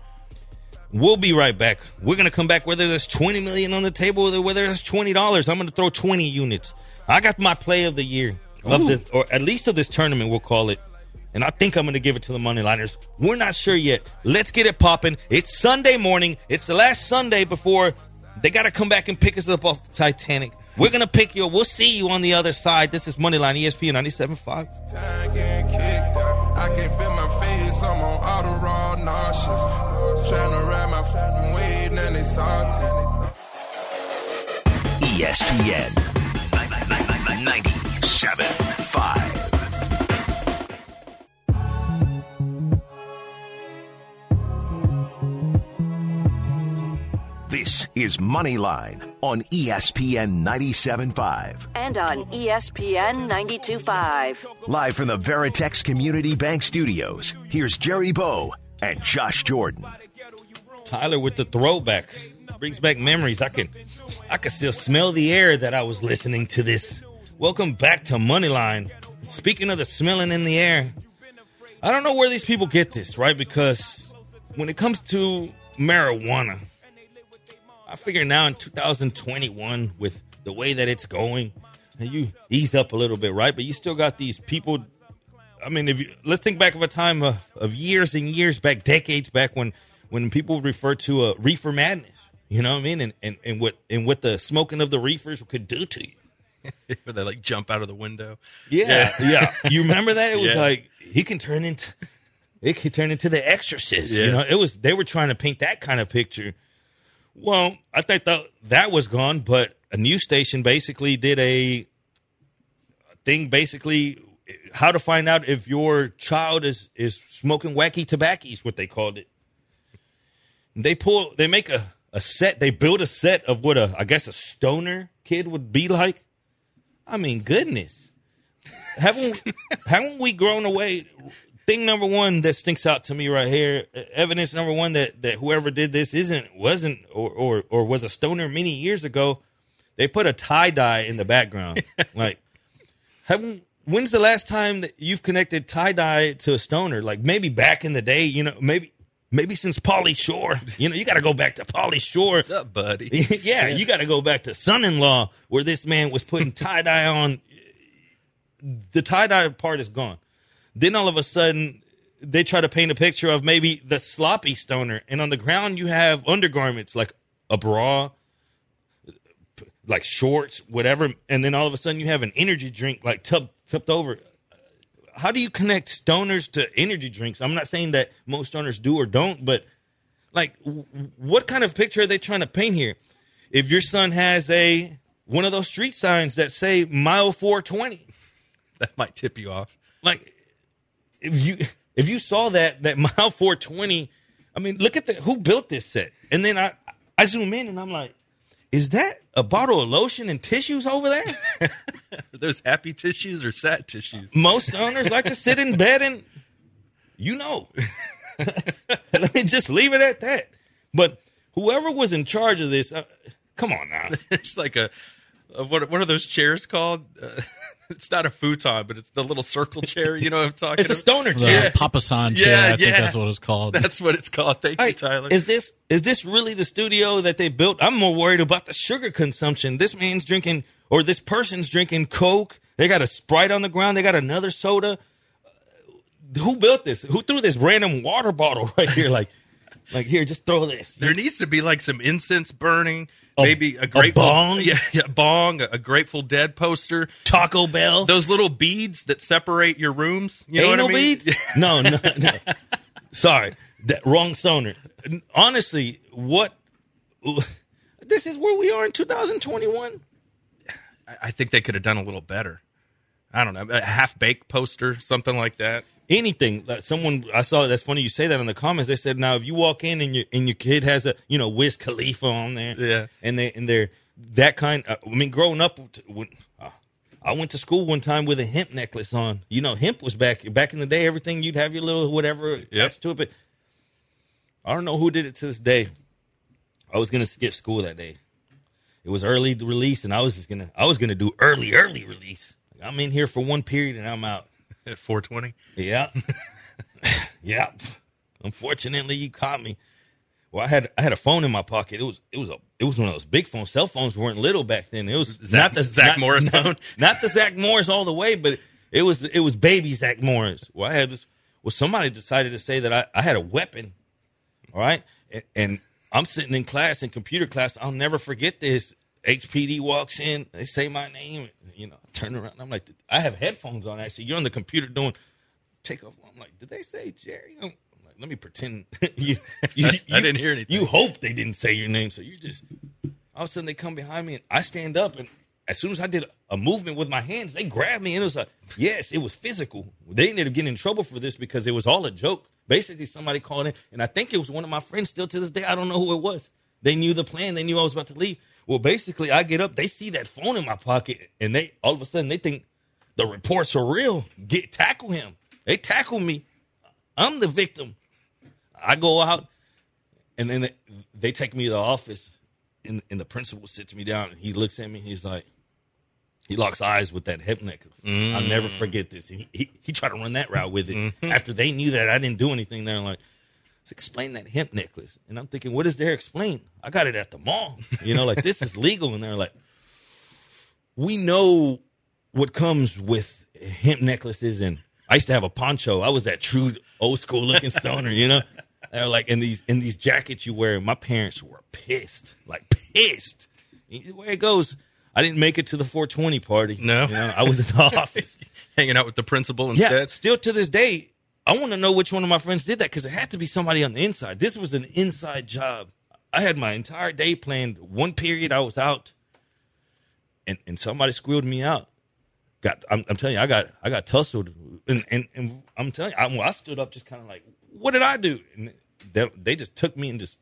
Speaker 5: We'll be right back. We're gonna come back whether there's 20 million on the table or whether there's 20 dollars. I'm gonna throw 20 units. I got my play of the year of
Speaker 6: Ooh.
Speaker 5: the or at least of this tournament. We'll call it. And I think I'm going to give it to the Moneyliners. We're not sure yet. Let's get it popping. It's Sunday morning. It's the last Sunday before they got to come back and pick us up off Titanic. We're going to pick you. We'll see you on the other side. This is Moneyline ESPN 97.5.
Speaker 8: Time getting kicked out. I can feel my face. I'm on Adderall, nauseous. Trying to ride my fucking wave, and they salty.
Speaker 2: ESPN 97.5. is Moneyline on ESPN 97.5.
Speaker 3: And on ESPN 92.5.
Speaker 2: Live from the Veritex Community Bank Studios, here's Jerry Bow and Josh Jordan.
Speaker 5: Tyler with the throwback brings back memories. I can, I can still smell the air that I was listening to this. Welcome back to Moneyline. Speaking of the smelling in the air, I don't know where these people get this, right? Because when it comes to marijuana, I figure now in 2021, with the way that it's going, you ease up a little bit, right? But you still got these people. I mean, if you let's think back of a time of, of years and years back, decades back, when when people refer to a reefer madness, you know what I mean, and and, and what and what the smoking of the reefers could do to you.
Speaker 6: Where they like jump out of the window.
Speaker 5: Yeah, yeah. You remember that? It was
Speaker 6: Yeah.
Speaker 5: like he can turn into it could turn into the exorcist. You know, it was they were trying to paint that kind of picture. Well, I think that that was gone, but a news station basically did a thing basically how to find out if your child is is smoking wacky tobacco is what they called it. They pull they make a, a set, they build a set of what a I guess a stoner kid would be like. I mean, goodness. Haven't haven't we grown away? Thing number one that stinks out to me right here, evidence number one that, that whoever did this isn't wasn't or, or or was a stoner many years ago. They put a tie dye in the background. like, haven't when's the last time that you've connected tie dye to a stoner? Like maybe back in the day, you know, maybe maybe since Pauly Shore. You know, you got to go back to Pauly Shore.
Speaker 6: What's up, buddy?
Speaker 5: yeah, you got to go back to son-in-law where this man was putting tie dye on. The tie dye part is gone. Then all of a sudden, they try to paint a picture of maybe the sloppy stoner, and on the ground you have undergarments like a bra, like shorts, whatever, and then all of a sudden you have an energy drink like tubbed, tubbed over. How do you connect stoners to energy drinks? I'm not saying that most stoners do or don't, but like w- what kind of picture are they trying to paint here if your son has a one of those street signs that say mile 420
Speaker 6: that might tip you off.
Speaker 5: like if you if you saw that that mile 420 i mean look at the who built this set and then i i zoom in and i'm like is that a bottle of lotion and tissues over there
Speaker 6: Are those happy tissues or sad tissues?
Speaker 5: most owners like to sit in bed and you know let me just leave it at that but whoever was in charge of this uh, come on now
Speaker 6: It's like a, a what? What are those chairs called? Uh, it's not a futon, but it's the little circle chair. You know what I'm talking?
Speaker 5: it's a
Speaker 6: about?
Speaker 5: stoner
Speaker 7: The
Speaker 5: chair
Speaker 7: Papasan chair,
Speaker 6: Yeah,
Speaker 7: I think
Speaker 6: yeah.
Speaker 7: that's what it's called.
Speaker 6: That's what it's called. Thank you, Tyler.
Speaker 5: Is this is this really the studio that they built? I'm more worried about the sugar consumption. This man's drinking, or this person's drinking Coke. They got a Sprite on the ground. They got another soda. Uh, Who built this? Who threw this random water bottle right here? Like, like here, just throw this.
Speaker 6: there needs to be like some incense burning,
Speaker 5: A-
Speaker 6: maybe a
Speaker 5: a
Speaker 6: grateful
Speaker 5: bong?
Speaker 6: yeah, yeah, bong, a, a Grateful Dead poster,
Speaker 5: Taco Bell.
Speaker 6: those little beads that separate your rooms. You know what I mean?
Speaker 5: beads? No, no, no. Sorry, that wrong stoner. Honestly, what? This is where we are in 2021.
Speaker 6: I- I think they could have done a little better. I don't know, a half baked poster, something like that.
Speaker 5: Anything. Someone I saw that's funny. You say that in the comments. They said now if you walk in and your and your kid has a you know Wiz Khalifa on there,
Speaker 6: Yeah.
Speaker 5: and they and they're that kind. uh, I mean, growing up, when uh, I went to school one time with a hemp necklace on. You know, hemp was back back in the day. Everything you'd have your little whatever attached to it, but I don't know who did it to this day. I was gonna skip school that day. It was early release, and I was just gonna I was gonna do early early release. I'm in here for one period, and I'm out.
Speaker 6: At 420.
Speaker 5: Yeah. yeah. Unfortunately, you caught me. Well, I had I had a phone in my pocket. It was it was a it was one of those big phones. Cell phones weren't little back then. It was
Speaker 6: Zach-
Speaker 5: not the
Speaker 6: Zach
Speaker 5: not-
Speaker 6: Morris
Speaker 5: not,
Speaker 6: phone?
Speaker 5: not the Zach Morris all the way, but it was it was baby Zach Morris. Well, I had this. Well, somebody decided to say that I, I had a weapon. All right, and, and I'm sitting in class in computer class. I'll never forget this. HPD walks in. They say my name. You know, I turn around. I'm like, I have headphones on. Actually, you're on the computer doing take off. I'm like, did they say Jerry? I'm, I'm like, let me pretend. you, you,
Speaker 6: I didn't hear anything.
Speaker 5: You hope they didn't say your name, so you just all of a sudden they come behind me and I stand up and as soon as I did a movement with my hands, they grabbed me and it was like, yes, it was physical. They ended up getting in trouble for this because it was all a joke. Basically, somebody called in, and I think it was one of my friends still to this day. I don't know who it was. They knew the plan. They knew I was about to leave. Well, basically, I get up, they see that phone in my pocket, and they all of a sudden they think the reports are real. Get tackle him. They tackle me. I'm the victim. I go out, and then they, they take me to the office, and, and the principal sits me down, and he looks at me, he's like, he locks eyes with that hip necklace. I'll never mm. forget this. He, he he tried to run that route with it mm-hmm. after they knew that I didn't do anything. They're like, "Let's explain that hemp necklace." And I'm thinking, what is there explain? I got it at the mall. You know, like this is legal. And they're like, we know what comes with hemp necklaces. And I used to have a poncho. I was that true old school looking stoner. You know, they're like in these in these jackets you wear. My parents were pissed, like pissed. The way it goes. I didn't make it to the 420 party.
Speaker 6: No.
Speaker 5: You know, I was in the office.
Speaker 6: Hanging out with the principal
Speaker 5: Yeah,
Speaker 6: instead.
Speaker 5: still to this day, I want to know which one of my friends did that because it had to be somebody on the inside. This was an inside job. I had my entire day planned. One period I was out, and and somebody squealed me out. Got, I'm, I'm telling you, I got I got tussled, and and, and I'm telling you, I, I stood up just kind of like, what did I do? And they, they just took me and just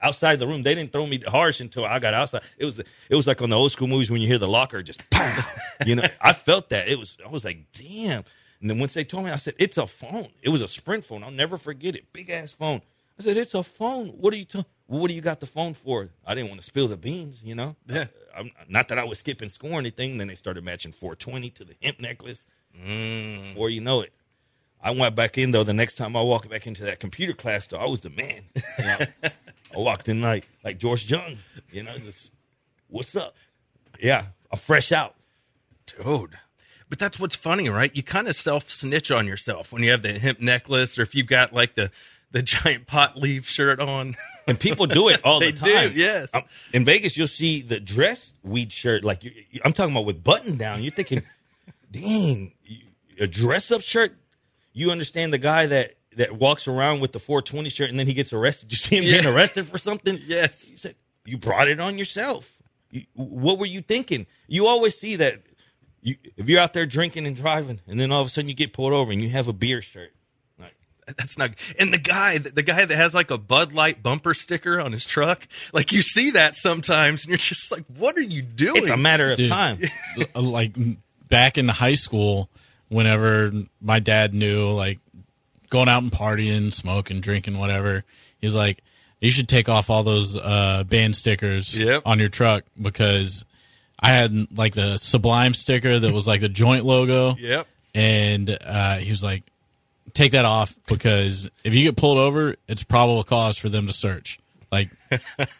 Speaker 5: outside the room. They didn't throw me harsh until I got outside. It was it was like on the old school movies when you hear the locker just pow. You know, I felt that. It was I was like, damn. And then once they told me, I said, it's a phone. It was a Sprint phone. I'll never forget it. Big ass phone. I said, it's a phone. What are you talking? What do you got the phone for? I didn't want to spill the beans, you know.
Speaker 6: Yeah.
Speaker 5: I, not that I was skipping score or anything. Then they started matching 420 to the hemp necklace. Mm. Before you know it, I went back in though. The next time I walked back into that computer class, though, I was the man. I walked in like like George Young, you know, just what's up? Yeah, I'm fresh out.
Speaker 6: Dude. But that's what's funny, right? You kind of self snitch on yourself when you have the hemp necklace or if you've got like the, the giant pot leaf shirt on.
Speaker 5: And people do it all the time.
Speaker 6: do, yes.
Speaker 5: Um, in Vegas, you'll see the dress weed shirt. Like you, I'm talking about with button down. You're thinking, dang, a dress up shirt. You understand the guy that that walks around with the 420 shirt and then he gets arrested. You see him getting arrested for something?
Speaker 6: Yes.
Speaker 5: You said you brought it on yourself. You, what were you thinking? You always see that. You, if you're out there drinking and driving, and then all of a sudden you get pulled over and you have a beer shirt. Like,
Speaker 6: That's not. And the guy, the guy that has like a Bud Light bumper sticker on his truck, like you see that sometimes, and you're just like, "What are you doing?"
Speaker 5: it's a matter of
Speaker 7: Dude.
Speaker 5: time.
Speaker 7: like back in high school whenever my dad knew like going out and partying smoking drinking whatever he's like you should take off all those uh, band stickers
Speaker 6: Yep.
Speaker 7: on your truck because i had like the sublime sticker that was like the joint logo
Speaker 6: Yep.
Speaker 7: and uh, he was like take that off because if you get pulled over it's probable cause for them to search like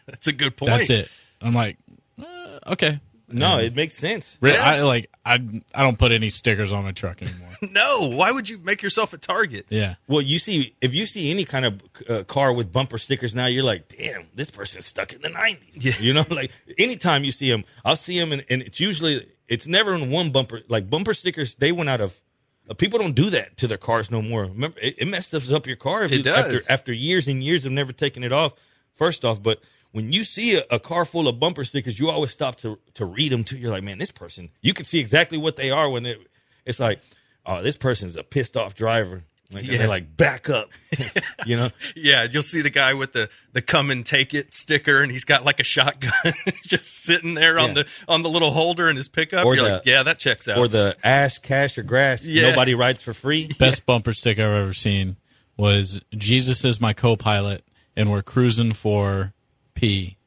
Speaker 6: That's a good point.
Speaker 7: that's it i'm like uh, okay
Speaker 5: No, it makes sense.
Speaker 7: Re-
Speaker 6: Yeah.
Speaker 7: I like I I don't put any stickers on my truck anymore.
Speaker 6: No, why would you make yourself a target?
Speaker 7: yeah.
Speaker 5: Well, you see, if you see any kind of uh, car with bumper stickers now, you're like, damn, this person's stuck in the 90s.
Speaker 6: Yeah.
Speaker 5: You know, like anytime you see them, I'll see them, and, and it's usually, it's never in one bumper. Like bumper stickers, they went out of, uh, people don't do that to their cars no more. Remember, it, it messes up your car if
Speaker 6: It
Speaker 5: you,
Speaker 6: does.
Speaker 5: After, after years and years of never taking it off, first off. But when you see a, a car full of bumper stickers, you always stop to, to read them too. You're like, man, this person, you can see exactly what they are when it, it's like, oh, this person's a pissed off driver. Like,
Speaker 6: Yeah.
Speaker 5: they're like, back up, you know.
Speaker 6: Yeah, you'll see the guy with the the come and take it sticker, and he's got like a shotgun just sitting there on
Speaker 5: Yeah.
Speaker 6: the on the little holder in his pickup.
Speaker 5: Or
Speaker 6: You're
Speaker 5: the-
Speaker 6: like, yeah, that checks out.
Speaker 5: Or the ash, cash, or grass.
Speaker 6: Yeah.
Speaker 5: Nobody rides for free.
Speaker 7: Best bumper sticker I've ever seen was Jesus is my co-pilot, and we're cruising for P.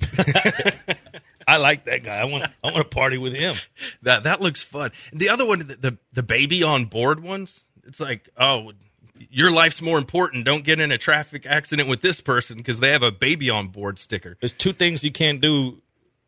Speaker 5: I like that guy. I want. I want to party with him.
Speaker 6: that that looks fun. The other one, the, the the baby on board ones. It's like, oh, your life's more important. Don't get in a traffic accident with this person because they have a baby on board sticker.
Speaker 5: There's two things you can't do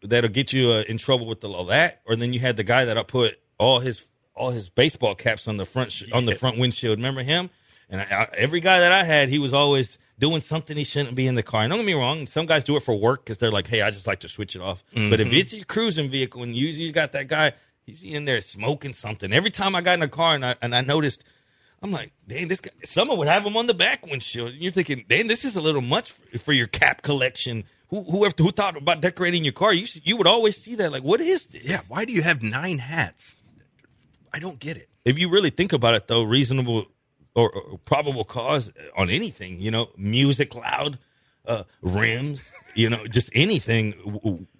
Speaker 5: that'll get you uh, in trouble with the law. That, or then you had the guy that I put all his all his baseball caps on the front sh- on the front windshield. Remember him? And I, I, every guy that I had, he was always doing something he shouldn't be in the car. And don't get me wrong, some guys do it for work because they're like, "Hey, I just like to switch it off." But if mm-hmm. it's your cruising vehicle and you usually got that guy, he's in there smoking something. Every time I got in a car and I and I noticed. I'm like, dang, this guy. Someone would have him on the back windshield. And you're thinking, dang, this is a little much for, for your cap collection. Who, whoever who thought about decorating your car? You should, you would always see that. Like, what is this?
Speaker 6: Yeah, why do you have nine hats? I don't get it.
Speaker 5: If you really think about it, though, reasonable or, or probable cause on anything, you know, music loud, uh, rims, you know, just anything.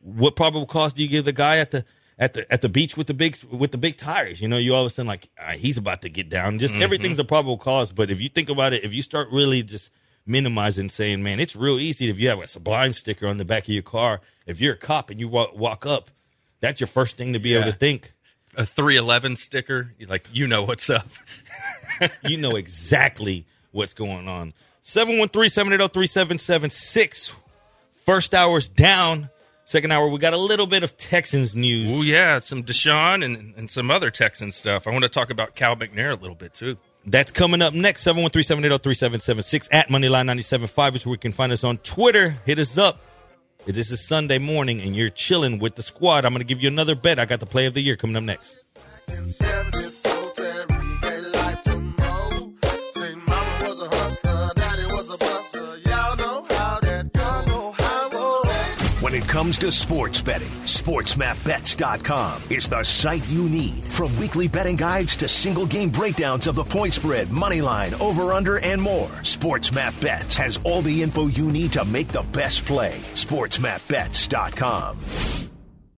Speaker 5: What probable cause do you give the guy at the at the at the beach with the big with the big tires? You know, you all of a sudden like ah, he's about to get down. Just everything's a probable cause. But if you think about it, if you start really just minimizing, saying, man, it's real easy if you have a Sublime sticker on the back of your car. If you're a cop and you walk, walk up, that's your first thing to be able to think.
Speaker 6: A 311 sticker, you're like, you know what's up.
Speaker 5: you know exactly what's going on. 713-780-3776. First hour's down. Second hour, we got a little bit of Texans news.
Speaker 6: Oh yeah, some Deshaun and, and some other Texan stuff. I want to talk about Cal McNair a little bit too.
Speaker 5: That's coming up next. 713-780-3776 at Moneyline 97.5 is where you can find us on Twitter. Hit us up. If this is Sunday morning and you're chilling with the squad, I'm going to give you another bet. I got the play of the year coming up next.
Speaker 2: When it comes to sports betting, SportsMapBets.com is the site you need. From weekly betting guides to single game breakdowns of the point spread, money line, over under, and more, SportsMapBets has all the info you need to make the best play. SportsMapBets.com.